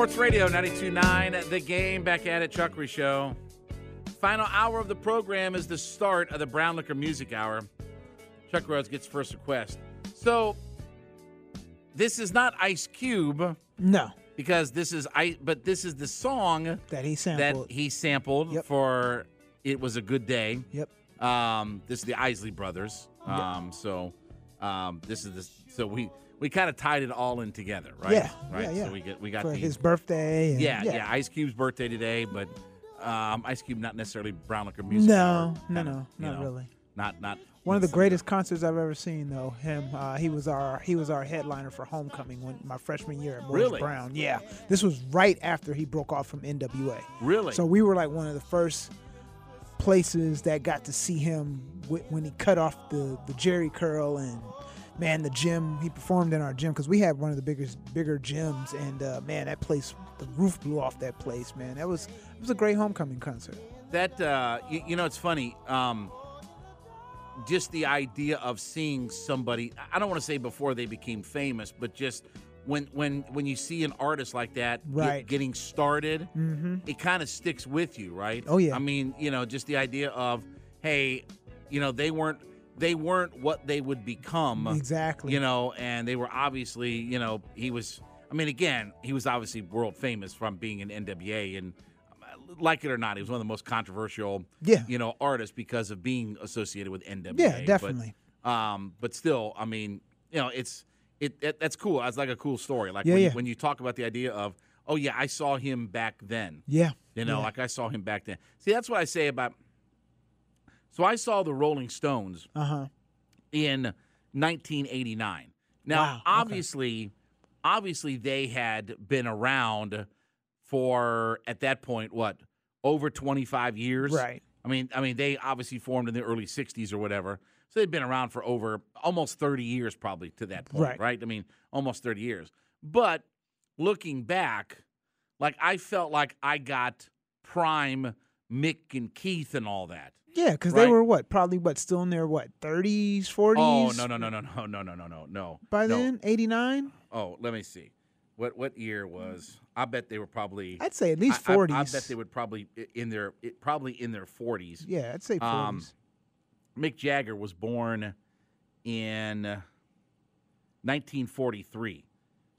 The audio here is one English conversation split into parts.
Sports Radio 92.9, the game back at it, Chuckery Show. Final hour of the program is the start of the Brown Liquor Music Hour. Chuck Rhodes gets first request. So, this is not Ice Cube No, because this is I, but this is the song that he that sampled. he sampled Yep. for "It Was a Good Day." yep. Um, this is the Isley Brothers. Um, so um, this is the so we we kind of tied it all in together, right? Yeah, right. yeah, yeah. So we get we got For the his birthday. And, yeah, yeah Ice Cube's birthday today, but um, Ice Cube not necessarily Brown Liquor Music. No, no, no, not know, really. Not not One of the greatest concerts I've ever seen, though. Him, uh, he was our he was our headliner for homecoming when my freshman year at Morris Really? Brown. Yeah, this was right after he broke off from NWA. Really? So we were like one of the first places that got to see him wh- when he cut off the the Jheri curl and man the gym he performed in our gym because we had one of the biggest bigger gyms and uh, man that place the roof blew off that place man that was it was a great homecoming concert that uh, you, you know it's funny. Um, just the idea of seeing somebody. I don't want to say before they became famous, but just when when when you see an artist like that get- getting started, mm-hmm. it kind of sticks with you, right? Oh, yeah. I mean, you know, just the idea of, hey, you know, they weren't they weren't what they would become, exactly you know, and they were obviously, you know, he was. I mean, again, he was obviously world famous from being in NWA, and uh, like it or not, he was one of the most controversial, Yeah. you know, artists because of being associated with NWA. yeah But, definitely um, but still, I mean, you know, it's it, it that's cool. It's like a cool story. Like Yeah, when, yeah. You, when you talk about the idea of, oh yeah, I saw him back then. yeah You know, Yeah. like I saw him back then. See, that's what I say about. So I saw the Rolling Stones uh-huh in 1989. Now, Wow, okay. obviously, obviously they had been around for at that point what over 25 years. right I mean, I mean, they obviously formed in the early '60s or whatever, so they'd been around for over almost 30 years, probably to that point, Right. I mean, almost 30 years. But looking back, like I felt like I got prime Mick and Keith and all that. Yeah because Right. they were what probably what still in their what 30s 40s Oh no no no no no no no no no no. by no. then 89 Oh, let me see. What what year was? I bet they were probably. i'd say at least I- I- 40s I, bet they would probably in their it, probably in their 40s. yeah i'd say 40s Um, Mick Jagger was born in 1943.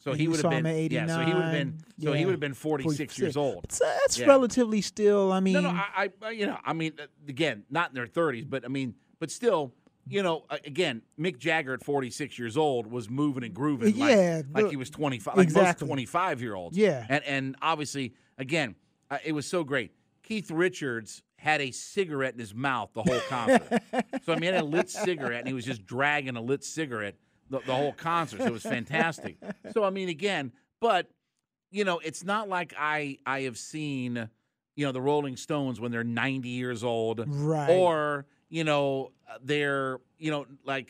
So And he would have been yeah, so he would have been 89, so he would have been 46 years old. That's Yeah. relatively still i mean No, no, I, I you know, I mean uh, again, not in their 30s, but I mean, but still, you know, again, Mick Jagger at 46 years old was moving and grooving like, Yeah, like the- he was 25 like exactly. most 25 year olds. Yeah. And and obviously, again, uh, it was so great. Keith Richards had a cigarette in his mouth the whole concert. so I mean, he had a lit cigarette, and he was just dragging a lit cigarette the, the whole concert. So it was fantastic. So I mean, again, but you know, it's not like I I have seen you know the Rolling Stones when they're 90 years old, Right. Or you know they're you know like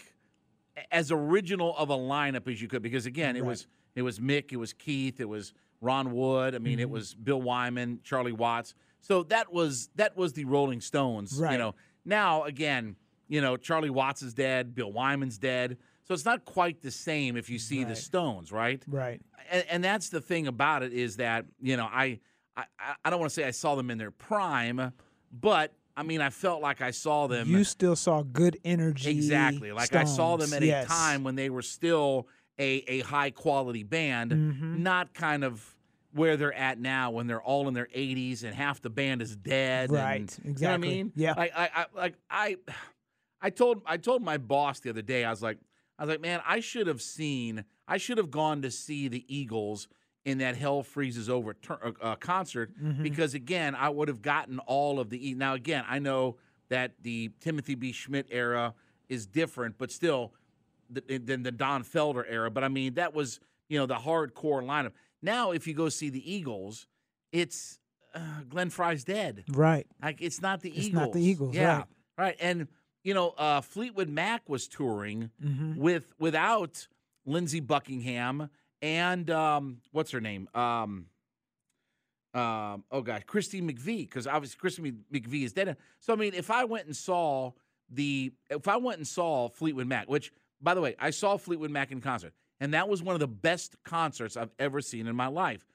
as original of a lineup as you could because again it Right. was it was Mick, it was Keith, it was Ron Wood. I mean, Mm-hmm. it was Bill Wyman, Charlie Watts. So that was that was the Rolling Stones. You know, now again, you know Charlie Watts is dead, Bill Wyman's dead. So it's not quite the same if you see the Stones, right? right and, and that's the thing about it is that you know I I, I don't want to say I saw them in their prime, but I mean I felt like I saw them you still saw good energy exactly like I saw them at yes. a time when they were still a a high quality band, Mhm. not kind of where they're at now when they're all in their 80s and half the band is dead. Right, and, You know what I mean? Yeah. Like I, I like I I told I told my boss the other day I was like I was like man I should have seen I should have gone to see the Eagles in that Hell Freezes Over tur- uh, concert Mm-hmm. because again I would have gotten all of the E- now again I know that the Timothy B Schmit era is different but still th- than the Don Felder era but I mean that was you know the hardcore lineup now if you go see the Eagles it's uh, Glenn Frey's dead right like it's not the It's Eagles. not the Eagles, Yeah. right. Right. And you know, uh, Fleetwood Mac was touring Mhm. with without Lindsey Buckingham and um, what's her name? Um, um, oh God, Christy McVie, because obviously Christy McVie is dead. So I mean, if I went and saw the, if I went and saw Fleetwood Mac, which by the way, I saw Fleetwood Mac in concert, and that was one of the best concerts I've ever seen in my life.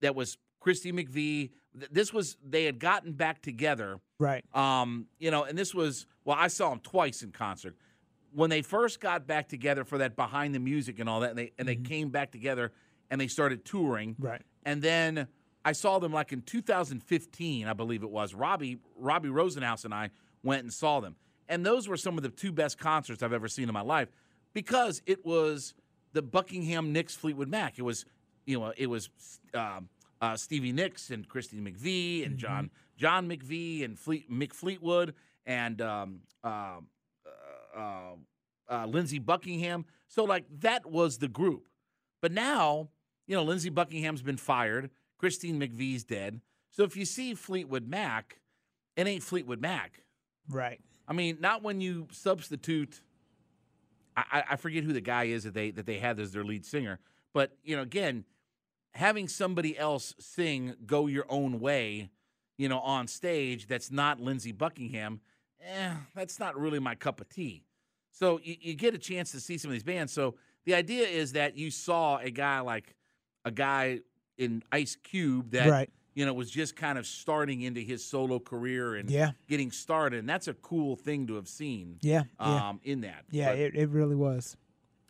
that was Christy McVie. This was they had gotten back together. Right. Um, you know, and this was well, I saw them twice in concert. When they first got back together for that behind the music and all that, and they and they came back together and they started touring. Right. And then I saw them like in 2015, I believe it was. Robbie Robbie Rosenhaus and I went and saw them. And those were some of the two best concerts I've ever seen in my life because it was the Buckingham Nicks Fleetwood Mac. It was, you know, it was um, uh, Stevie Nicks and Christy McVie and John John McVie and Fleet Mick Fleetwood and um, uh, uh, uh, Lindsey Buckingham. So like that was the group. But now, you know, Lindsey Buckingham's been fired. Christine McVie's dead. So if you see Fleetwood Mac, it ain't Fleetwood Mac. Right. I mean, not when you substitute. I, I- I forget who the guy is that they that they had as their lead singer, but you know, again, having somebody else sing "Go Your Own Way," you know, on stage that's not Lindsey Buckingham, eh, that's not really my cup of tea. So you, you get a chance to see some of these bands. So the idea is that you saw a guy like a guy in Ice Cube that Right. you know was just kind of starting into his solo career and Yeah. getting started, and that's a cool thing to have seen. Yeah. Yeah. Um, in that, yeah. but, It, it really was.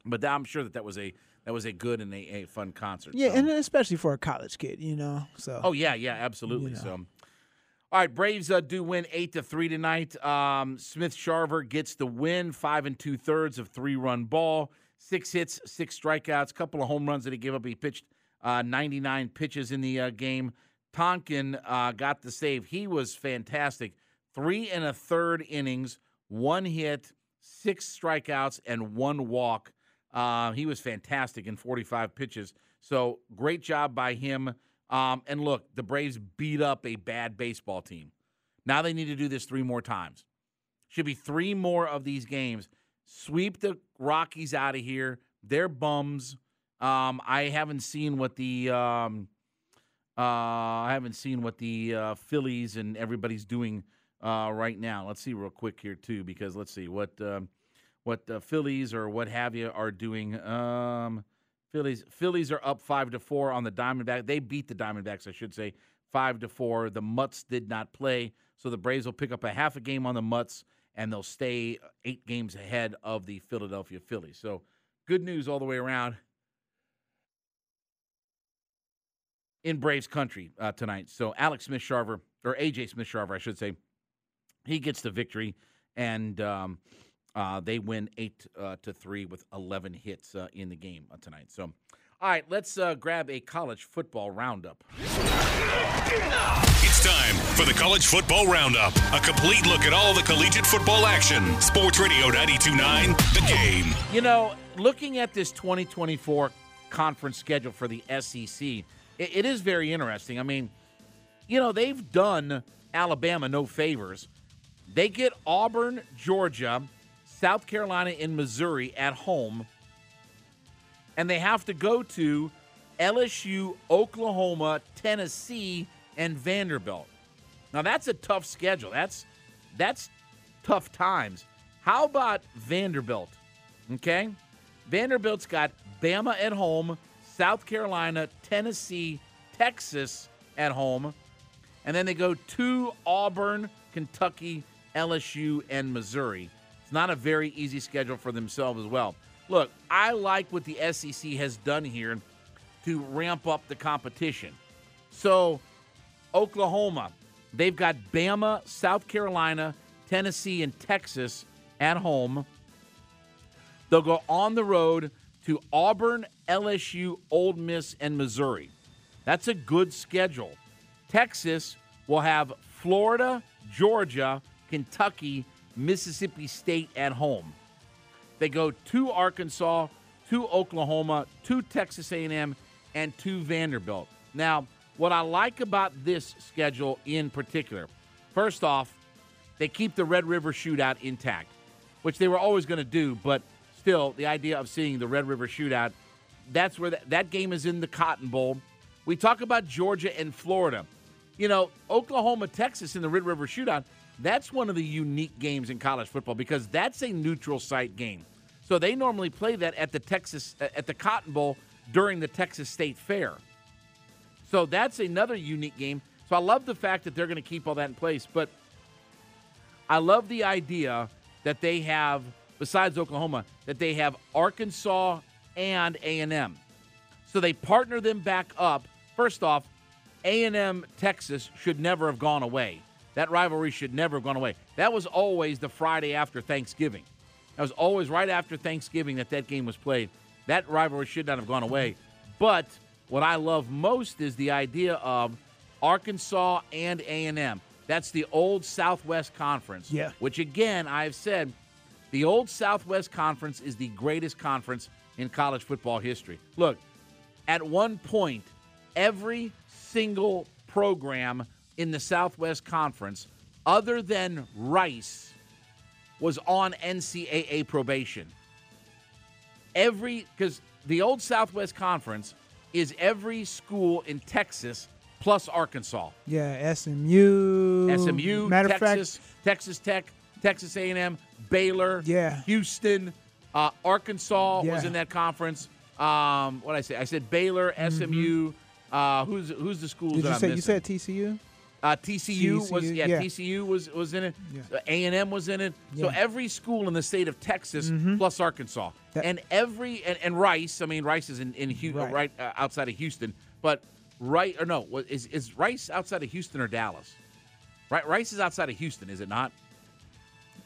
but I'm sure that that was a that was a good and a, a fun concert. Yeah, so. and especially for a college kid, you know. So. oh yeah, yeah, absolutely. You know. So, all right, Braves uh, do win eight to three tonight. Um, Smith-Shawver gets the win, five and two thirds of three run ball, six hits, six strikeouts, couple of home runs that he gave up. He pitched uh, 99 pitches in the uh, game. Tonkin uh, got the save. He was fantastic. Three and a third innings, one hit, six strikeouts, and one walk. Uh, he was fantastic in 45 pitches. So great job by him. Um, and look, the Braves beat up a bad baseball team. Now they need to do this three more times. Should be three more of these games. Sweep the Rockies out of here. They're bums. Um, I haven't seen what the um, uh, I haven't seen what the uh, Phillies and everybody's doing uh, right now. Let's see real quick here too, because let's see what um, what the Phillies or what have you are doing. Um, Phillies Phillies are up five to four on the Diamondback. They beat the Diamondbacks, I should say, five to four. The Mutts did not play, so the Braves will pick up a half a game on the Mutts, and they'll stay eight games ahead of the Philadelphia Phillies. So good news all the way around. in Braves country uh, tonight. So Alex Smith-Shawver, or AJ Smith-Shawver, I should say, he gets the victory, and um, uh, they win eight uh, to three with 11 hits uh, in the game uh, tonight. So, all right, let's uh, grab a college football roundup. It's time for the College Football Roundup, a complete look at all the collegiate football action. Sports Radio 929, The Game. You know, looking at this 2024 conference schedule for the SEC, it, it is very interesting. I mean, you know, they've done Alabama no favors. They get Auburn, Georgia, South Carolina, and Missouri at home, and they have to go to LSU, Oklahoma, Tennessee, and Vanderbilt. Now that's a tough schedule. That's that's tough times. How about Vanderbilt? Okay? Vanderbilt's got Bama at home, South Carolina, Tennessee, Texas at home, and then they go to Auburn, Kentucky, LSU, and Missouri. It's not a very easy schedule for themselves as well. Look, I like what the SEC has done here to ramp up the competition. So, Oklahoma, they've got Bama, South Carolina, Tennessee, and Texas at home. They'll go on the road to Auburn, LSU, Ole Miss, and Missouri. That's a good schedule. Texas will have Florida, Georgia, Kentucky, Mississippi State at home. They go to Arkansas, to Oklahoma, to Texas A&M, and to Vanderbilt. Now, what I like about this schedule in particular, first off, they keep the Red River Shootout intact, which they were always going to do, but still, the idea of seeing the Red River Shootout, that's where that, that game is in the Cotton Bowl. We talk about Georgia and Florida. You know, Oklahoma, Texas in the Red River Shootout, that's one of the unique games in college football because that's a neutral site game. So they normally play that at the Texas uh, at the Cotton Bowl during the Texas State Fair. So that's another unique game. So I love the fact that they're going to keep all that in place. But I love the idea that they have, besides Oklahoma, that they have Arkansas and A&M. So they partner them back up. First off, A&M Texas should never have gone away. That rivalry should never have gone away. That was always the Friday after Thanksgiving. That was always right after Thanksgiving that that game was played. That rivalry should not have gone away. But what I love most is the idea of Arkansas and A&M. That's the old Southwest Conference. Yeah. Which again, I've said, the old Southwest Conference is the greatest conference in college football history. Look, at one point, every single program in the Southwest Conference, other than Rice, was on NCAA probation. Every because the old Southwest Conference is every school in Texas plus Arkansas. Yeah, SMU. SMU, Matter Texas, of fact, Texas Tech, Texas A&M, Baylor, Yeah. Houston, uh, Arkansas was in that conference. Um, what I say? I said Baylor, SMU. Uh, who's who's the schools Mm-hmm. did you I'm say you missing? said TCU? Uh, TCU, was yeah, yeah. TCU was was in it. A and M was in it. So Yeah. Mm-hmm. every school in the state of Texas plus Arkansas, That- and every and, and Rice. I mean, Rice is in in Hu- Right. right, uh, outside of Houston, but right or no, is is Rice outside of Houston or Dallas? Right, Rice is outside of Houston, is it not?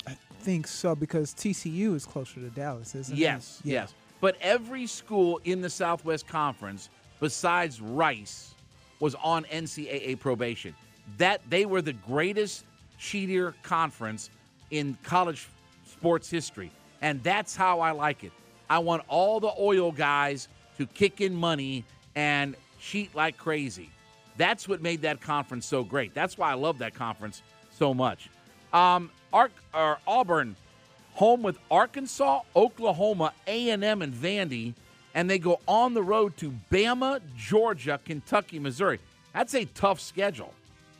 I think so because TCU is closer to Dallas, isn't Yes, it? Yeah. yes. But every school in the Southwest Conference, besides Rice, was on NCAA probation. That they were the greatest cheater conference in college sports history, and that's how I like it. I want all the oil guys to kick in money and cheat like crazy. That's what made that conference so great. That's why I love that conference so much. Um, Ark, or Auburn, home with Arkansas, Oklahoma, A&M, and Vandy, and they go on the road to Bama, Georgia, Kentucky, Missouri. That's a tough schedule.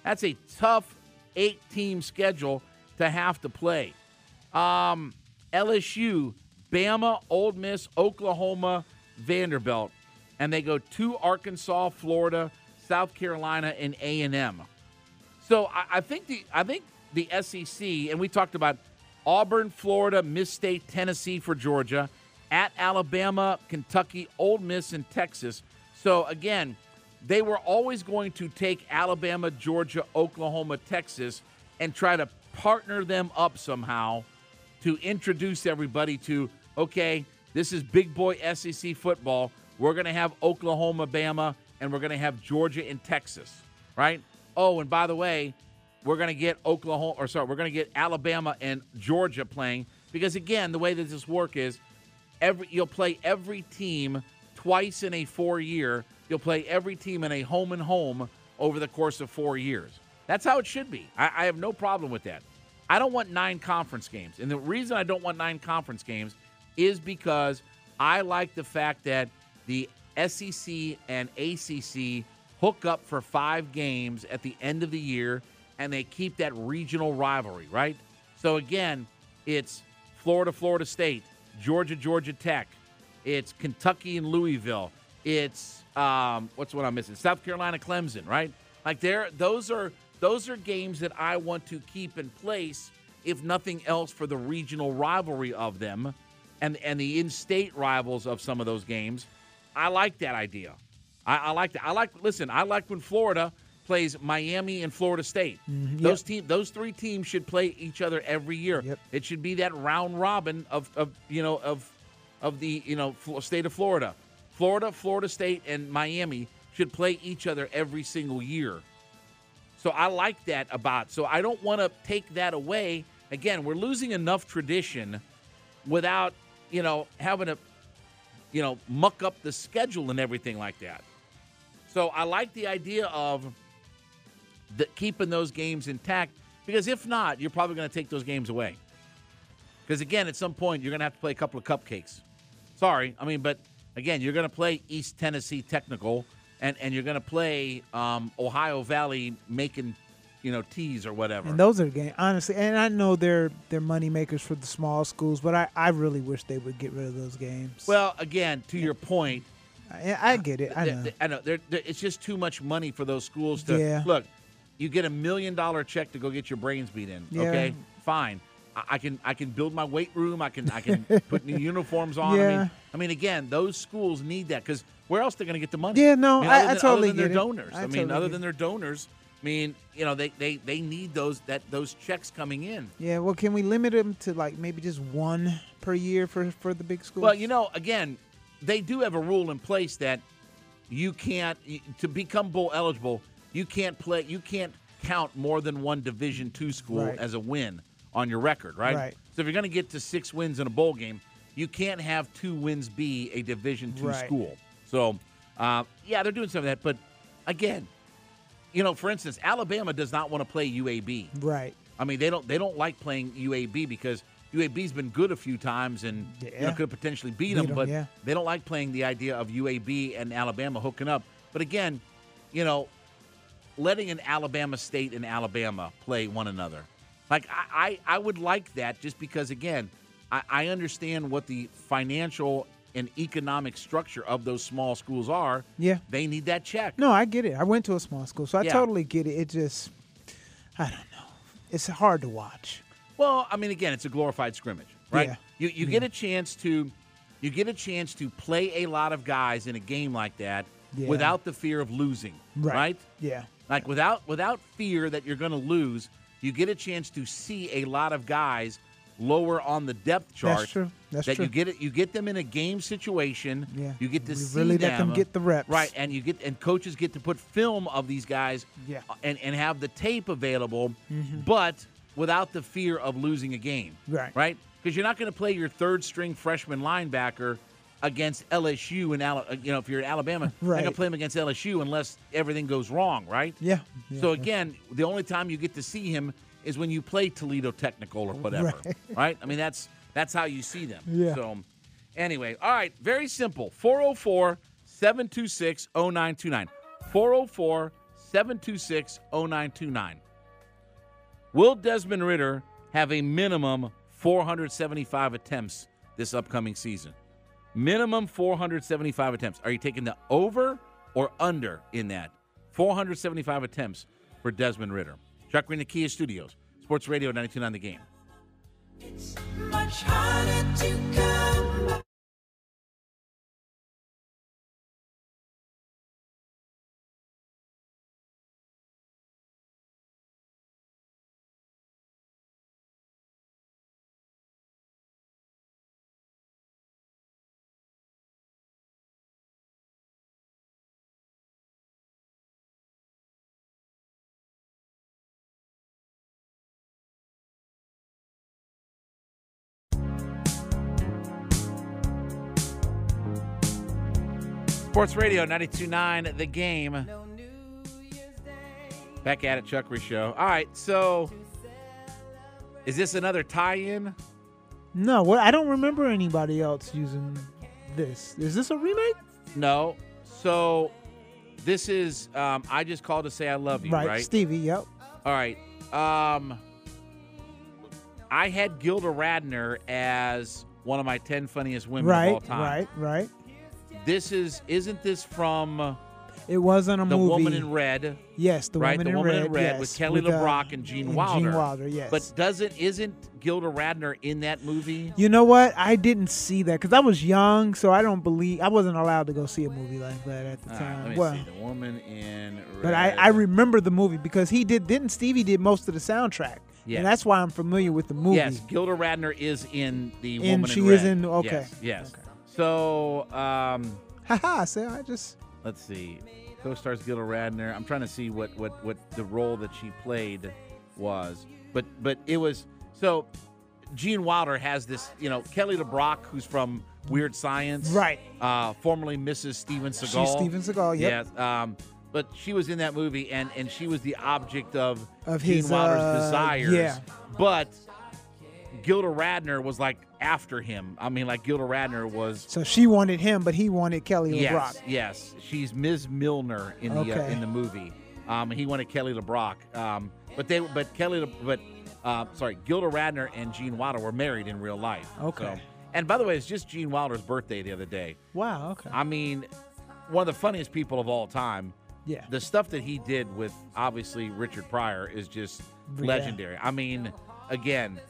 That's a tough eight-team schedule to have to play. Um, LSU, Bama, Ole Miss, Oklahoma, Vanderbilt, and they go to Arkansas, Florida, South Carolina, and A&M. So I, I think the I think the SEC, and we talked about Auburn, Florida, Miss State, Tennessee for Georgia, at Alabama, Kentucky, Ole Miss, and Texas. So again, they were always going to take Alabama, Georgia, Oklahoma, Texas, and try to partner them up somehow to introduce everybody to okay, this is big boy SEC football. We're going to have Oklahoma, Bama, and we're going to have Georgia and Texas, right? Oh, and by the way, we're going to get Oklahoma, or sorry, we're going to get Alabama and Georgia playing because again, the way that this work is, every you'll play every team twice in a four year. You'll play every team in a home and home over the course of four years. That's how it should be. I, I have no problem with that. I don't want nine conference games. And the reason I don't want nine conference games is because I like the fact that the SEC and ACC hook up for five games at the end of the year and they keep that regional rivalry, right? So again, it's Florida, Florida State, Georgia, Georgia Tech, it's Kentucky and Louisville, it's um, what's what I'm missing? South Carolina, Clemson, right? Like there, those are those are games that I want to keep in place, if nothing else, for the regional rivalry of them, and and the in-state rivals of some of those games. I like that idea. I, I like that. I like listen. I like when Florida plays Miami and Florida State. Those team, those three teams should play each other every year. Yep. It should be that round robin of, of you know of of the you know state of Florida. Florida, Florida State, and Miami should play each other every single year. So I like that about. So I don't want to take that away. Again, we're losing enough tradition without you know having to you know muck up the schedule and everything like that. So I like the idea of the, keeping those games intact because if not, you're probably going to take those games away. Because again, at some point, you're going to have to play a couple of cupcakes. Sorry, I mean, but again, you're going to play East Tennessee Technical, and and you're going to play um, Ohio Valley making, you know, tees or whatever. And those are the games, honestly. And I know they're they're money makers for the small schools, but I, I really wish they would get rid of those games. well, again, to your point, I, I get it. I know. I know. They're, they're- it's just too much money for those schools to Yeah. look. You get a million dollar check to go get your brains beat in. Yeah. Okay, fine. I, I can I can build my weight room. I can I can put new uniforms on. I mean, I mean, again, those schools need that because where else they're going to get the money? Yeah, no, I, mean, I- other I than, totally other than their it. donors. I I, mean, totally other than their donors. I mean, you know, they, they, they need those that those checks coming in. Yeah, well, can we limit them to like maybe just one per year for for the big schools? Well, you know, again, they do have a rule in place that you can't to become bowl eligible. You can't play. You can't count more than one Division two school Right. as a win on your record, right? Right. So if you're going to get to six wins in a bowl game, you can't have two wins be a Division two Right. school. So, uh, yeah, they're doing some of that, but again, you know, for instance, Alabama does not want to play UAB. right. I mean, they don't they don't like playing UAB because UAB's been good a few times and you know, could potentially beat, Beat them, 'em, but yeah. they don't like playing the idea of UAB and Alabama hooking up. But again, you know, letting an Alabama State and Alabama play one another, like I I, I would like that just because again, I, I understand what the financial and economic structure of those small schools are. Yeah. they need that check. No, I get it. I went to a small school, so I Yeah. totally get it. It just, I don't know. It's hard to watch. Well, I mean, again, it's a glorified scrimmage, right? Yeah. You you get a chance to you get a chance to play a lot of guys in a game like that Yeah. without the fear of losing, Right. right? Yeah. Like without without fear that you're going to lose, you get a chance to see a lot of guys lower on the depth chart. That's true. That's that true. you get it. You get them in a game situation. Yeah. You get to We see really let them get the reps. right? And you get and coaches get to put film of these guys. Yeah. And and have the tape available, mm-hmm. but without the fear of losing a game. Right. Right. Because you're not going to play your third string freshman linebacker against LSU and Ala- uh, you know if you're in Alabama, not going to play him against LSU unless everything goes wrong, right? Yeah. yeah. So again, the only time you get to see him is when you play Toledo Technical or whatever, Right. right? I mean, that's that's how you see them. Yeah. So anyway, all right, very simple. 404 726 0929. 404 726 0929. Will Desmond Ridder have a minimum 475 attempts this upcoming season? Minimum 475 attempts. Are you taking the over or under in that? 475 attempts for Desmond Ridder. Chuck Green, the Kia Studios, Sports Radio 929 The Game. Sports Radio 929 The Game. Back at it, Chuck Show. All right, so is this another tie in? no, what? I don't remember anybody else using this. Is this a remake? No. So this is um, I just called to say I love you, right. right? Stevie. Yep. All right. Um, I had Gilda Radner as one of my 10 funniest women Right. of all time. Right. Right. This is, isn't this from It wasn't a The movie. Woman in Red? yes, the right, woman the in woman red. in red yes, with Kelly uh, LeBrock and Gene and Wilder. Gene Wilder. Yes. But doesn't isn't Gilda Radner in that movie? You know what? I didn't see that because I was young, so I don't believe I wasn't allowed to go see a movie like that at the All right, time. me well, see. The woman in red. but I, I remember the movie because he did. Didn't Stevie did most of the soundtrack? Yes. and that's why I'm familiar with the movie. Yes, Gilda Radner is in the And woman she in red. is in- okay. Yes. yes. Okay. So um, Haha. So I just let's see. Co-stars Gilda Radner. I'm trying to see what what what the role that she played was, but but it was so. Gene Wilder has this, you know, Kelly LeBrock, who's from Weird Science, Right. Uh, formerly Mrs. Steven Seagal. she's Steven Seagal. Yep. Yes. Um, but she was in that movie, and and she was the object of, Of Gene his, Wilder's uh, desires. yeah. But Gilda Radner was like after him. I mean, like Gilda Radner was. So she wanted him, but he wanted Kelly Yes, LeBrock. yes, she's Ms. Milner in the uh, in the movie. Um, he wanted Kelly LeBrock. Um, but they, but Kelly, Le- but uh, sorry, Gilda Radner and Gene Wilder were married in real life. Okay. So- and by the way, it's just Gene Wilder's birthday the other day. Wow. Okay. I mean, one of the funniest people of all time. Yeah. The stuff that he did with obviously Richard Pryor is just Yeah. legendary. I mean, again,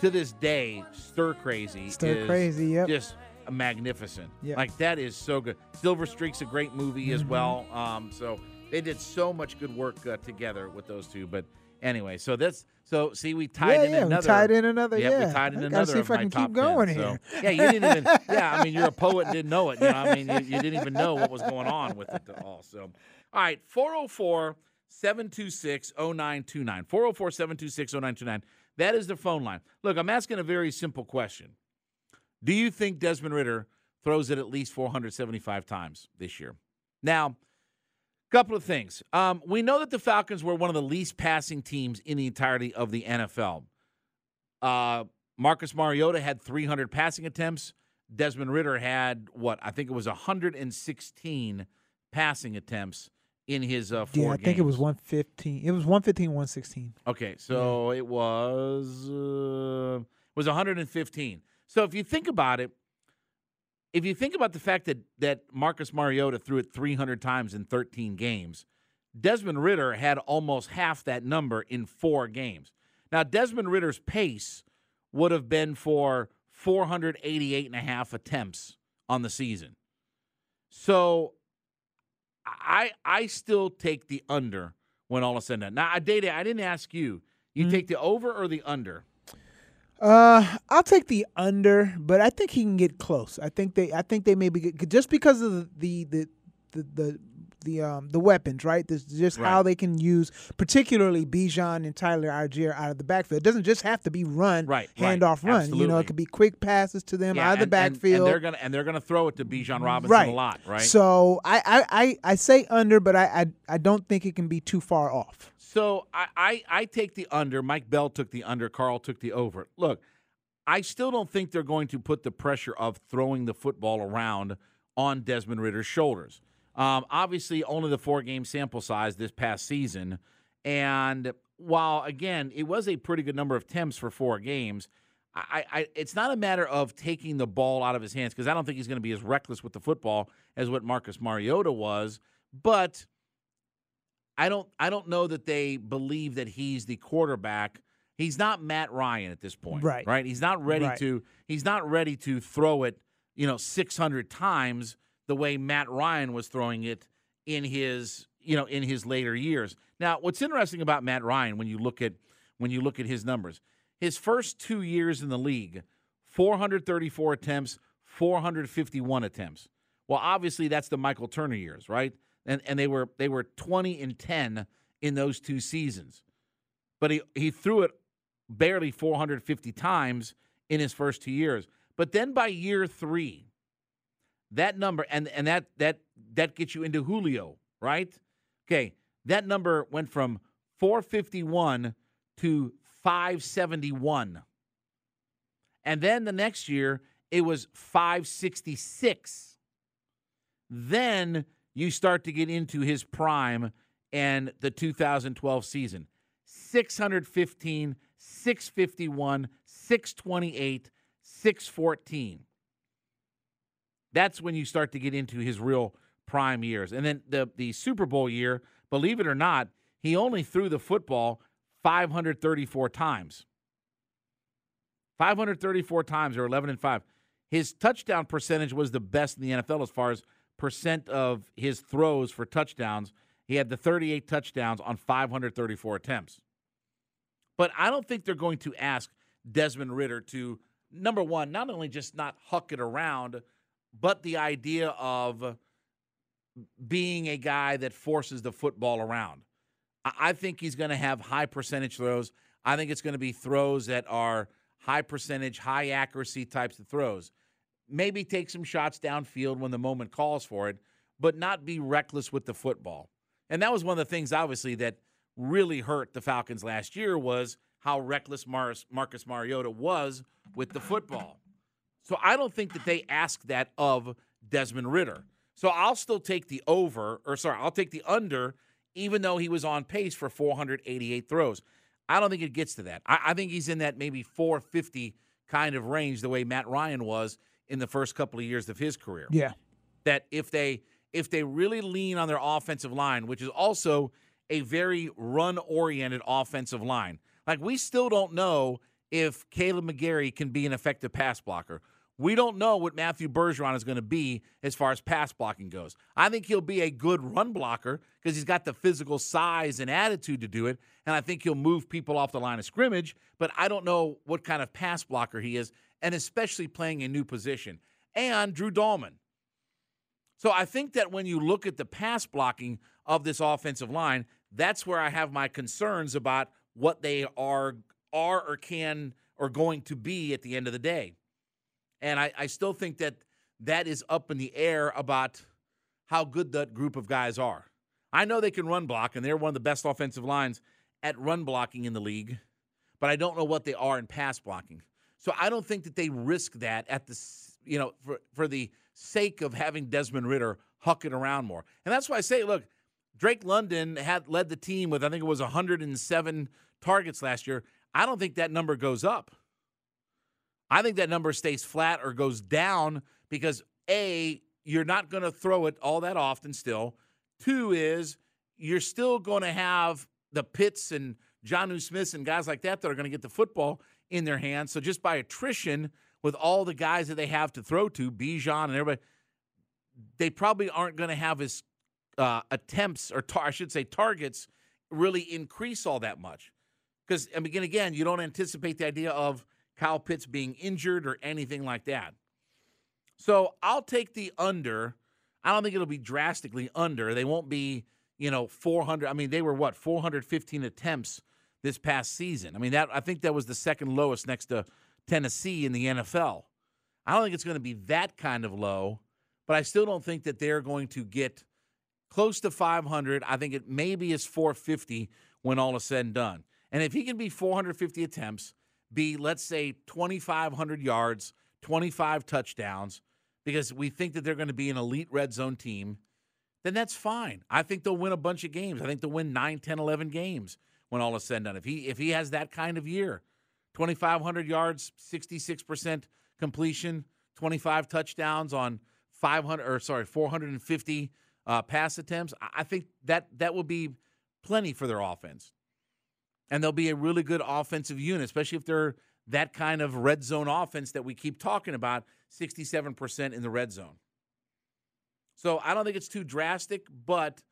to this day, stir crazy. Stir is Crazy, yep. Just magnificent. Yep. Mm-hmm. Like that is so good. Silver Streak's a great movie as well. Um, so they did so much good work uh, together with those two. But anyway, so that's so see we tied Yeah, in yeah, we another. tied in another, Yep, yeah. we tied in I another. see of if I can keep going 10. So, here. yeah, you didn't even. Yeah, I mean, you're a poet and didn't know it. You know, I mean, you, you didn't even know what was going on with it all. So, all right, 404 726 0929. 404 726 0929. That is the phone line. Look, I'm asking a very simple question. Do you think Desmond Ridder throws it at least 475 times this year? Now, couple of things. Um, we know that the Falcons were one of the least passing teams in the entirety of the NFL. Uh, Marcus Mariota had 300 passing attempts. Desmond Ridder had what? I think it was 116 passing attempts in his uh, four Yeah, I think it was 115. It was 115, 116. Okay, so it was uh, was 115. So if you think about it, if you think about the fact that that Marcus Mariota threw it 300 times in 13 games, Desmond Ridder had almost half that number in four games. Now Desmond Ridder's pace would have been for 488 and a half attempts on the season. So I I still take the under when all is said and done. Now, I Data, I didn't ask you. You take the over or the under? Uh, I'll take the under, but I think he can get close. I think they, I think they maybe get just because of the the the the, the the um the weapons, right? This is just how they can use, particularly Bijan and Tyler Allgeier out of the backfield. It doesn't just have to be run, Right, right, handoff run. You know, it could be quick passes to them out of the and- and- backfield. and, they're gonna and they're gonna throw it to Bijan Robinson right. a lot, right? So I, I, I, I say under, but I, I I don't think it can be too far off. So I, I I take the under. Mike Bell took the under. Carl took the over. Look, I still don't think they're going to put the pressure of throwing the football around on Desmond Ridder's shoulders. Um, obviously, only the four game sample size this past season, and while again it was a pretty good number of attempts for four games. I, I, it's not a matter of taking the ball out of his hands because I don't think he's going to be as reckless with the football as what Marcus Mariota was. But I don't I don't know that they believe that he's the quarterback. He's not Matt Ryan at this point. Right. Right. He's not ready Right. to he's not ready to throw it, you know, 600 times the way Matt Ryan was throwing it in his, you know, in his later years. Now, what's interesting about Matt Ryan when you look at when you look at his numbers, his first 2 years in the league, 434 attempts, 451 attempts. Well, obviously that's the Michael Turner years, right? And and they were they were 20 and 10 in those two seasons. But he he threw it barely 450 times in his first 2 years. But then by year 3, that number and and that that that gets you into Julio, right? Okay, that number went from 451 to 571. And then the next year, it was 566. Then you start to get into his prime and the 2012 season 615, 651, 628, 614. That's when you start to get into his real prime years. And then the, the Super Bowl year, believe it or not, he only threw the football 534 times. 534 times or 11 and 5. His touchdown percentage was the best in the NFL as far as percent of his throws for touchdowns. He had the 38 touchdowns on 534 attempts. But I don't think they're going to ask Desmond Ridder to, number one, not only just not huck it around, but the idea of being a guy that forces the football around. I think he's going to have high percentage throws. I think it's going to be throws that are high percentage, high accuracy types of throws. Maybe take some shots downfield when the moment calls for it, but not be reckless with the football. And that was one of the things, obviously, that really hurt the Falcons last year was how reckless Mar- Marcus Mariota was with the football. So I don't think that they ask that of Desmond Ridder. So I'll still take the over, or sorry, I'll take the under, even though he was on pace for 488 throws. I don't think it gets to that. I, I think he's in that maybe 450 kind of range, the way Matt Ryan was in the first couple of years of his career. Yeah. that if they if they really lean on their offensive line, which is also a very run oriented offensive line, like we still don't know if Kaleb McGary can be an effective pass blocker. We don't know what Matthew Bergeron is going to be as far as pass blocking goes. I think he'll be a good run blocker because he's got the physical size and attitude to do it. And I think he'll move people off the line of scrimmage. But I don't know what kind of pass blocker he is, and especially playing a new position. And Drew Dalman. So I think that when you look at the pass blocking of this offensive line, that's where I have my concerns about what they are are or can or going to be at the end of the day. And I, I still think that that is up in the air about how good that group of guys are. I know they can run block, and they're one of the best offensive lines at run blocking in the league, but I don't know what they are in pass blocking. So I don't think that they risk that at the you know for for the sake of having Desmond Ridder huck it around more. And that's why I say, look, Drake London had led the team with I think it was 107 targets last year. I don't think that number goes up. I think that number stays flat or goes down because A, you're not going to throw it all that often still. Two is you're still going to have the Pitts and Jonnu Smiths and guys like that that are going to get the football in their hands. So just by attrition, with all the guys that they have to throw to, Bijan and everybody, they probably aren't going to have his uh, attempts or tar- I should say targets really increase all that much. Because I mean, again, you don't anticipate the idea of Kyle Pitts being injured or anything like that. So I'll take the under. I don't think it'll be drastically under. They won't be, you know, 400. I mean, they were what 415 attempts this past season. I mean, that I think that was the second lowest next to Tennessee in the NFL. I don't think it's going to be that kind of low, but I still don't think that they're going to get close to 500. I think it maybe is 450 when all is said and done. And if he can be 450 attempts, be let's say 2,500 yards, 25 touchdowns, because we think that they're going to be an elite red zone team, then that's fine. I think they'll win a bunch of games. I think they'll win 9, 10, 11 games when all is said and done. If he if he has that kind of year, 2,500 yards, 66% completion, 25 touchdowns on 500 or sorry 450 uh, pass attempts. I think that that will be plenty for their offense, and they'll be a really good offensive unit, especially if they're that kind of red zone offense that we keep talking about. 67% in the red zone. So I don't think it's too drastic, but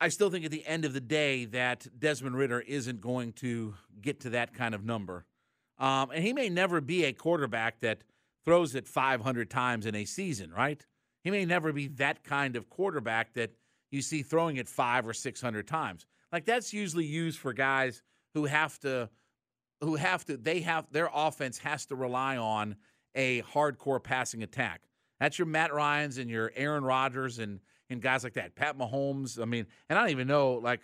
I still think at the end of the day that Desmond Ridder isn't going to get to that kind of number. Um, and he may never be a quarterback that throws it 500 times in a season, right? He may never be that kind of quarterback that you see throwing it five or 600 times. Like that's usually used for guys who have to, who have to, they have, their offense has to rely on a hardcore passing attack. That's your Matt Ryans and your Aaron Rodgers and and guys like that. Pat Mahomes. I mean, and I don't even know. Like,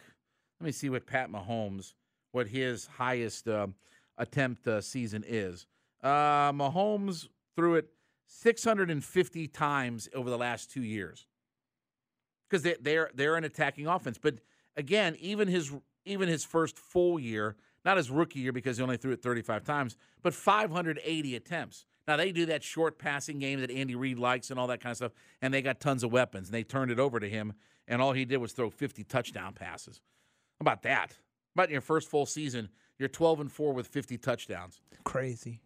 let me see what Pat Mahomes, what his highest um attempt uh, season is. Uh, Mahomes threw it 650 times over the last two years because they, they're they're an attacking offense. But again, even his even his first full year, not his rookie year because he only threw it 35 times, but 580 attempts. Now they do that short passing game that Andy Reid likes and all that kind of stuff, and they got tons of weapons. And they turned it over to him, and all he did was throw 50 touchdown passes. How about that? How about your first full season, you're 12 and four with 50 touchdowns Crazy.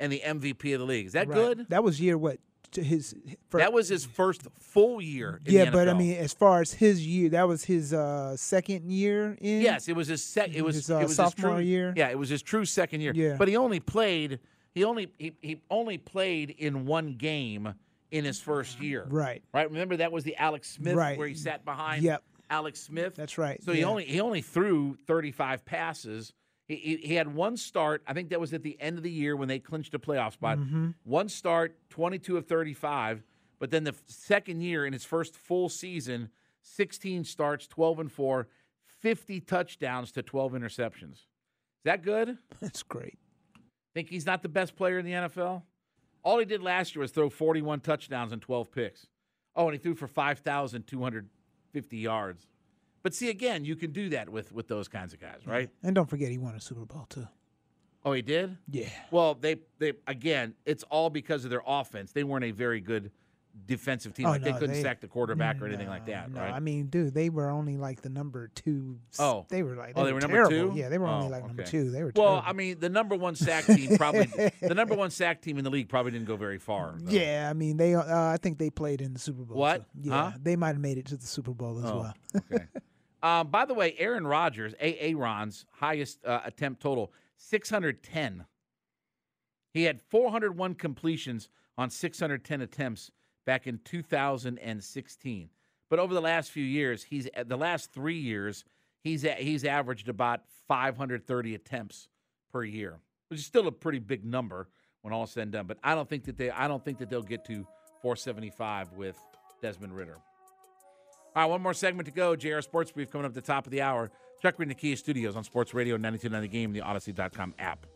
and the MVP of the league. Is that Right. good? That was year what? To his. For, That was his first full year. In yeah, but I mean, as far as his year, that was his uh, second year in. Yes, it was his sec. It was His, uh, it was sophomore his true, year? Yeah, it was his true second year. Yeah. but he only played. He only he, he only played in one game in his first year. Right. Right. Remember that was the Alex Smith Right. where he sat behind. Yep. Alex Smith. That's right, So he only he only threw 35 passes. He, he, had one start. I think that was at the end of the year when they clinched a playoff spot. Mm-hmm. One start, 22 of 35. But then the second year in his first full season, 16 starts, 12 and 4, 50 touchdowns to 12 interceptions. Is that good? That's great. Think he's not the best player in the NFL? All he did last year was throw 41 touchdowns and 12 picks. Oh, and he threw for 5,250 yards. But see, again, you can do that with with those kinds of guys, right? And don't forget, he won a Super Bowl too. Oh, he did. Yeah. Well, they they again, it's all because of their offense. They weren't a very good defensive team. Oh, like they couldn't they- sack the quarterback or anything like that, no. right? I mean, dude, they were only like the number two. Oh. they were like Oh, they were were number two? Yeah, they were only Oh, like number two. They were well, terrible. I mean, the number one sack team probably the number one sack team in the league probably didn't go very far. though. yeah, I mean, they. Uh, I think they played in the Super Bowl. What? so, yeah, Huh? they might have made it to the Super Bowl as Oh, well. okay. Um, by the way, Aaron Rodgers, A. Ron's highest uh, attempt total, 610. He had 401 completions on 610 attempts back in 2016. But over the last few years, he's uh, the last three years, he's he's averaged about 530 attempts per year, which is still a pretty big number when all said and done. But I don't think that they I don't think that they'll get to 475 with Desmond Ridder. All right, one more segment to go. JR Sports Brief coming up at the top of the hour. Reed in the Kia Studios on Sports Radio 929 The Game, the Audacy.com app.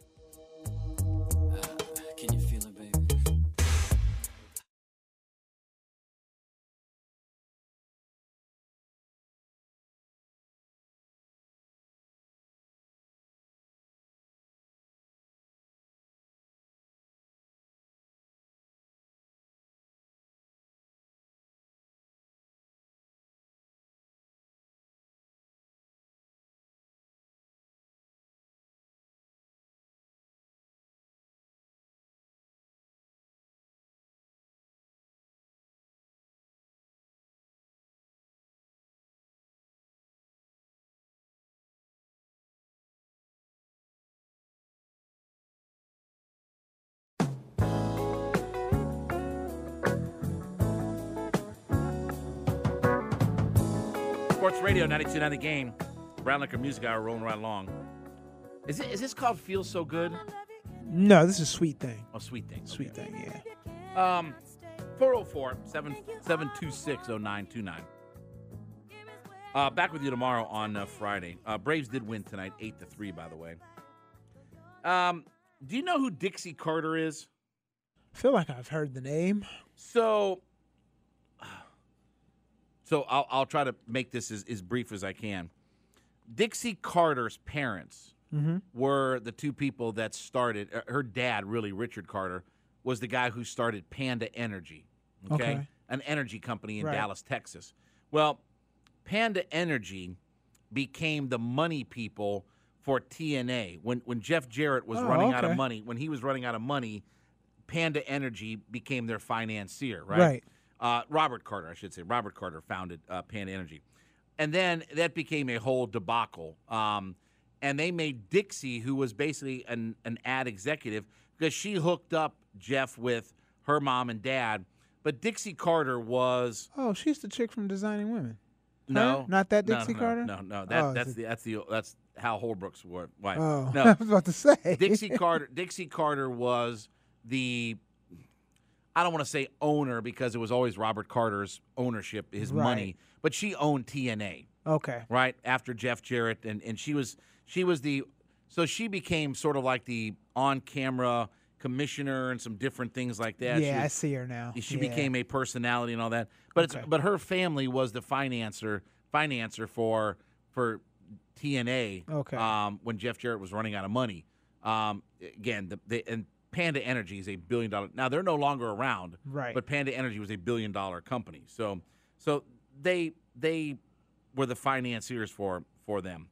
Sports Radio 929 The Game. Brown Liquor Music Hour rolling right along. Is, it, is this called Feel So Good? No, this is Sweet Thing. Oh, Sweet Thing. Sweet okay. Thing, yeah. Um, 404 726 0929. Uh, back with you tomorrow on uh, Friday. Uh, Braves did win tonight, 8 to 3, by the way. Um, do you know who Dixie Carter is? I feel like I've heard the name. So, so I'll, I'll try to make this as, as brief as I can. Dixie Carter's parents Mm-hmm. were the two people that started. uh, Her dad, really, Richard Carter, was the guy who started Panda Energy, okay, Okay. an energy company in Right. Dallas, Texas. Well, Panda Energy became the money people for TNA when when Jeff Jarrett was Oh, running out of money. When he was running out of money, Panda Energy became their financier, right? Right. Uh, Robert Carter, I should say. Robert Carter founded uh, Panda Energy. And then that became a whole debacle. Um, and they made Dixie, who was basically an, an ad executive, because she hooked up Jeff with her mom and dad. But Dixie Carter was Oh, she's the chick from Designing Women. no, Not that no, Dixie no, Carter? No, no, that, Oh, that's the that's the that's Hal Holbrook's wife. Oh, No, I was about to say. Dixie Carter. Dixie Carter was the. I don't want to say owner because it was always Robert Carter's ownership, his Right. money, but she owned TNA Okay. right after Jeff Jarrett, and and she was she was the so she became sort of like the on camera commissioner and some different things like that. Yeah, I see her now. she Yeah. became a personality and all that. But Okay. it's but her family was the financer financer for for TNA. Okay. Um, when Jeff Jarrett was running out of money. Um, again, the, the and Panda Energy is a billion dollar. Now they're no longer around. Right. But Panda Energy was a billion dollar company. So so they they were the financiers for for them.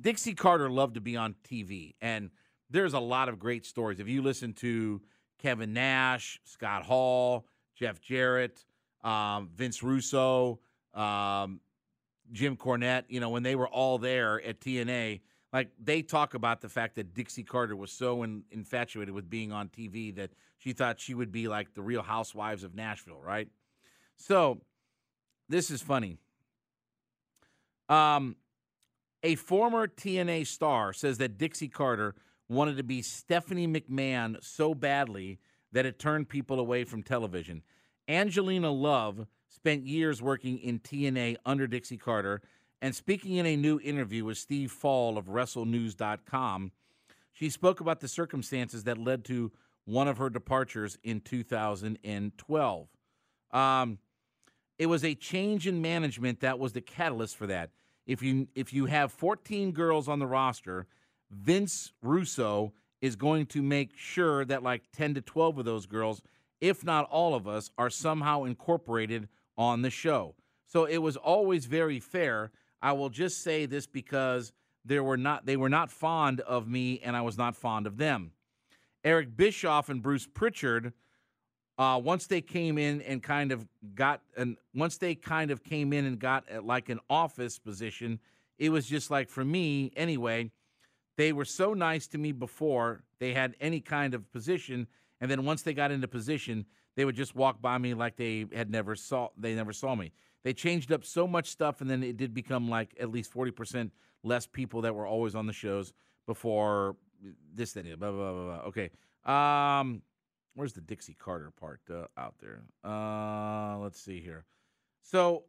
Dixie Carter loved to be on TV, and there's a lot of great stories. If you listen to Kevin Nash, Scott Hall, Jeff Jarrett, um, Vince Russo, um, Jim Cornette, you know, when they were all there at TNA, like they talk about the fact that Dixie Carter was so in, infatuated with being on TV that she thought she would be like the real housewives of Nashville, right? So this is funny. Um, a former TNA star says that Dixie Carter wanted to be Stephanie McMahon so badly that it turned people away from television. Angelina Love spent years working in TNA under Dixie Carter, and speaking in a new interview with Steve Fall of WrestleNews.com, she spoke about the circumstances that led to one of her departures in 2012. Um, it was a change in management that was the catalyst for that. If you if you have 14 girls on the roster, Vince Russo is going to make sure that like 10 to 12 of those girls if not all of us, are somehow incorporated on the show. So it was always very fair. I will just say this because there were not they were not fond of me and I was not fond of them. Eric Bischoff and Bruce Prichard, uh, once they came in and kind of got and once they kind of came in and got uh, like an office position, it was just like for me anyway. They were so nice to me before they had any kind of position, and then once they got into position, they would just walk by me like they had never saw they never saw me. They changed up so much stuff, and then it did become like at least forty percent less people that were always on the shows before this, that, blah, blah, blah, blah. Okay. Um, where's the Dixie Carter part uh, out there? Uh, let's see here. So,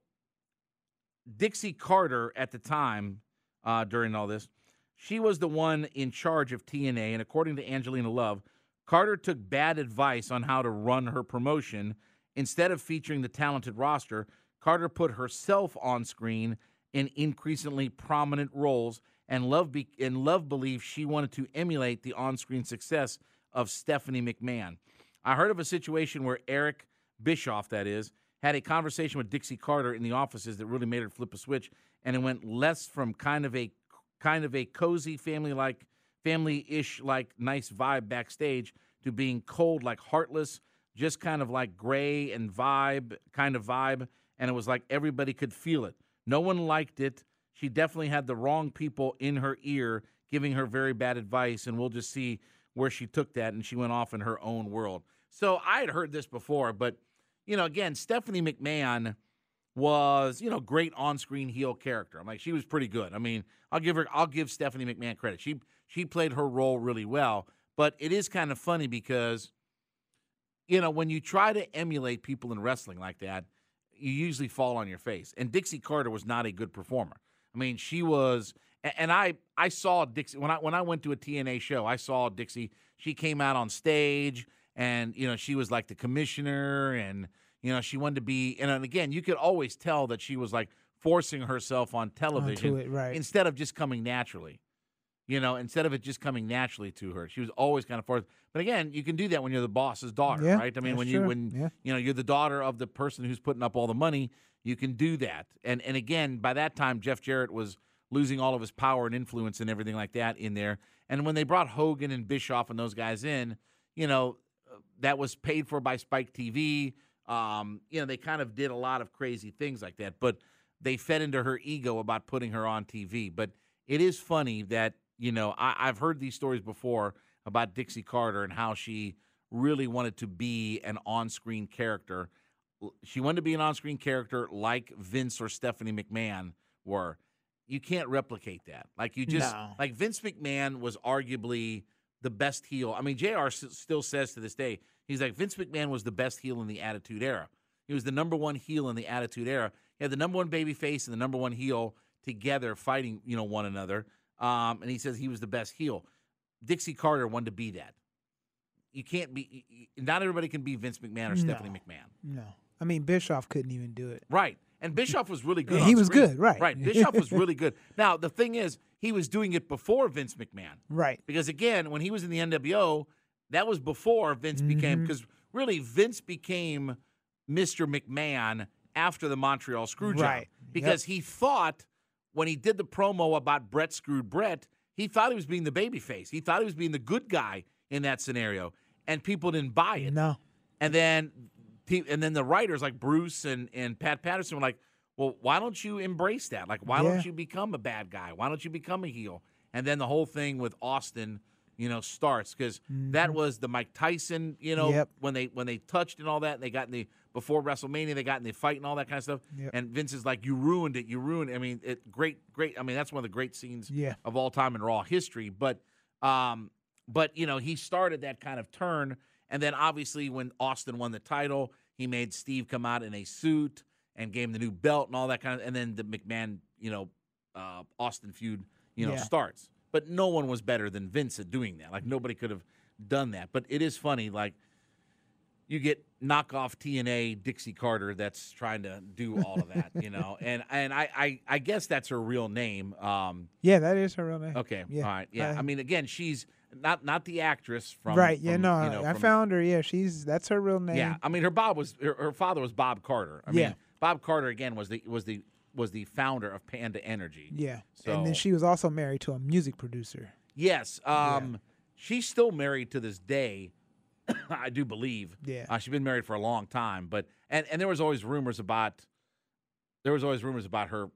Dixie Carter at the time, uh, during all this, she was the one in charge of TNA. And according to Angelina Love, Carter took bad advice on how to run her promotion. Instead of featuring the talented roster, Carter put herself on screen in increasingly prominent roles, and Love be- and Love believed she wanted to emulate the on-screen success of Stephanie McMahon. I heard of a situation where Eric Bischoff, that is, had a conversation with Dixie Carter in the offices that really made her flip a switch, and it went less from kind of a kind of a cozy family like family-ish like nice vibe backstage to being cold like heartless just kind of like gray and vibe kind of vibe and it was like everybody could feel it no one liked it she definitely had the wrong people in her ear giving her very bad advice and we'll just see where she took that and she went off in her own world so i had heard this before but you know again stephanie mcmahon was, you know, great on-screen heel character. I'm like, she was pretty good. I mean, I'll give her, I'll give Stephanie McMahon credit. She she played her role really well. But it is kind of funny because, you know, when you try to emulate people in wrestling like that, you usually fall on your face. And Dixie Carter was not a good performer. I mean, she was, and I I saw Dixie when I when I went to a TNA show. I saw Dixie. She came out on stage, and you know, she was like the commissioner, and you know, she wanted to be. And again, you could always tell that she was like forcing herself on television it, right. instead of just coming naturally. You know, instead of it just coming naturally to her, she was always kind of forced. But again, you can do that when you're the boss's daughter, Yeah, right? I mean, when you true. when Yeah. you know you're the daughter of the person who's putting up all the money, you can do that. And and again, by that time, Jeff Jarrett was losing all of his power and influence and everything like that in there. And when they brought Hogan and Bischoff and those guys in, you know, uh, that was paid for by Spike TV. Um, you know, they kind of did a lot of crazy things like that, but they fed into her ego about putting her on TV. But it is funny that, you know, I, I've heard these stories before about Dixie Carter and how she really wanted to be an on screen character. She wanted to be an on screen character like Vince or Stephanie McMahon were. You can't replicate that. Like you just No. like Vince McMahon was arguably the best heel. I mean, JR s- still says to this day, he's like Vince McMahon was the best heel in the Attitude Era. He was the number one heel in the Attitude Era. He had the number one baby face and the number one heel together fighting, you know, one another. Um, and he says he was the best heel. Dixie Carter wanted to be that. You can't be. Not everybody can be Vince McMahon or Stephanie McMahon. No, I mean Bischoff couldn't even do it. Right. And Bischoff was really good. Yeah, he was screen. good, right. Right. Bischoff was really good. Now, the thing is, he was doing it before Vince McMahon. Right. Because again, when he was in the NWO, that was before Vince became Mm-hmm. because really Vince became Mr. McMahon after the Montreal Screwjob. Right. Because he thought when he did the promo about Brett screwed Brett, he thought he was being the babyface. He thought he was being the good guy in that scenario. And people didn't buy it. No. And then and then the writers like Bruce and, and Pat Patterson were like, well, why don't you embrace that? Like, why Yeah. don't you become a bad guy? Why don't you become a heel? And then the whole thing with Austin, you know, starts because that was the Mike Tyson, you know, Mm-hmm. Yep. when they when they touched and all that, and they got in the before WrestleMania, they got in the fight and all that kind of stuff. Yep. And Vince is like, you ruined it, you ruined. It. I mean, it great, great. I mean, that's one of the great scenes Yeah. of all time in Raw history. But, um, but you know, he started that kind of turn, and then obviously when Austin won the title, he made Steve come out in a suit and gave him the new belt and all that kind of, and then the McMahon, you know, uh, Austin feud, you know, Yeah. starts. But no one was better than Vince at doing that. Like nobody could have done that. But it is funny, like you get knockoff TNA Dixie Carter that's trying to do all of that, you know. And and I, I I guess that's her real name. Um, Yeah, that is her real name. okay, Yeah. all right, yeah. I- I mean, again, she's not not the actress from right. Yeah. from, No, you know, I from- found her. Yeah, she's that's her real name. Yeah, I mean, her Bob was her, her father was Bob Carter. I Yeah. mean, Bob Carter again was the was the was the founder of Panda Energy. Yeah. So and then she was also married to a music producer. Yes. Um, she's still married to this day. I do believe. Yeah. Uh, she's been married for a long time, but and and there was always rumors about there was always rumors about her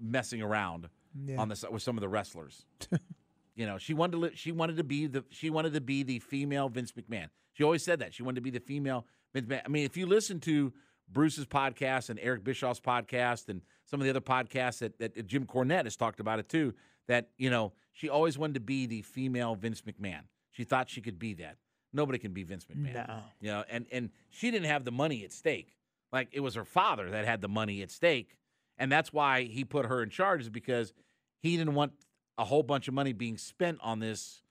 messing around Yeah. on this with some of the wrestlers. you know, she wanted to li- she wanted to be the she wanted to be the female Vince McMahon. She always said that she wanted to be the female Vince McMahon. I mean, if you listen to Bruce's podcast and Eric Bischoff's podcast and some of the other podcasts that, that Jim Cornette has talked about it too, that you know she always wanted to be the female Vince McMahon. She thought she could be that. Nobody can be Vince McMahon. No. You know, and and she didn't have the money at stake. Like it was her father that had the money at stake, and that's why he put her in charge. Is because he didn't want a whole bunch of money being spent on this.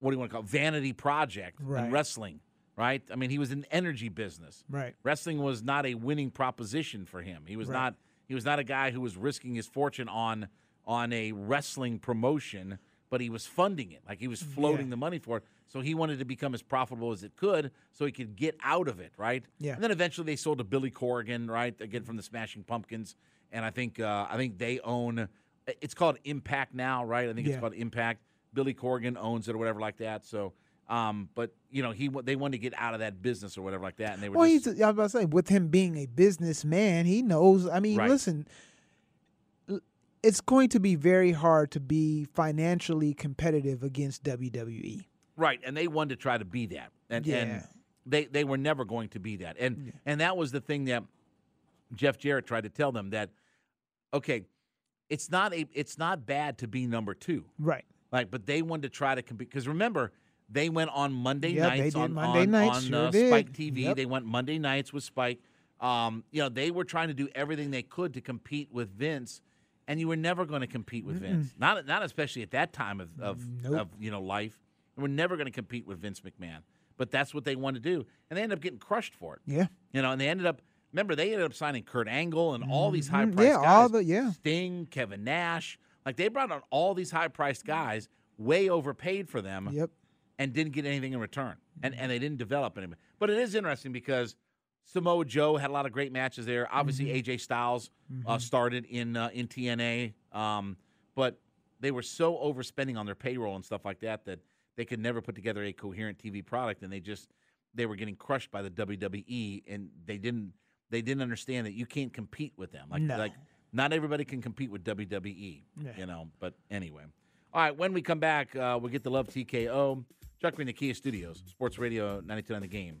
What do you want to call it? vanity project Right. in wrestling? Right. I mean, he was in the energy business. Right. Wrestling was not a winning proposition for him. He was Right. not. He was not a guy who was risking his fortune on on a wrestling promotion, but he was funding it. Like he was floating Yeah. the money for it. So he wanted to become as profitable as it could, so he could get out of it, right? Yeah. And then eventually they sold to Billy Corgan, right? Again from the Smashing Pumpkins, and I think uh, I think they own. It's called Impact now, right? I think it's called Impact. Billy Corgan owns it or whatever like that. So, um, but you know, he they wanted to get out of that business or whatever like that, and they were Well, just, he's. I was about to say, with him being a businessman, he knows. I mean, Right. listen, it's going to be very hard to be financially competitive against. WWE. Right, and they wanted to try to be that, and Yeah. and they they were never going to be that, and and that was the thing that Jeff Jarrett tried to tell them that, okay, it's not a it's not bad to be number two, Right. like, but they wanted to try to compete because remember they went on Monday nights on Monday on, nights, on sure uh. Spike TV. Yep. They went Monday nights with Spike. Um, you know, they were trying to do everything they could to compete with Vince, and you were never going to compete with Vince. Not not especially at that time of of, Nope. of you know life. We're never going to compete with Vince McMahon. But that's what they wanted to do, and they ended up getting crushed for it. Yeah. You know, and they ended up. Remember, they ended up signing Kurt Angle and all these high Mhm. priced Yeah, guys. all the- yeah. Sting, Kevin Nash. Like they brought on all these high priced guys, way overpaid for them Yep. And didn't get anything in return. And and they didn't develop anything. But it is interesting because Samoa Joe had a lot of great matches there. Obviously, AJ Styles uh, started in uh, in TNA, um, but they were so overspending on their payroll and stuff like that that they could never put together a coherent TV product, and they just they were getting crushed by the WWE, and they didn't they didn't understand that you can't compete with them. Like No. like not everybody can compete with WWE, Yeah. you know. But anyway, all right. When we come back, uh, we'll get the Love TKO. Chuck Green, the Kia Studios, Sports Radio 92 on the game.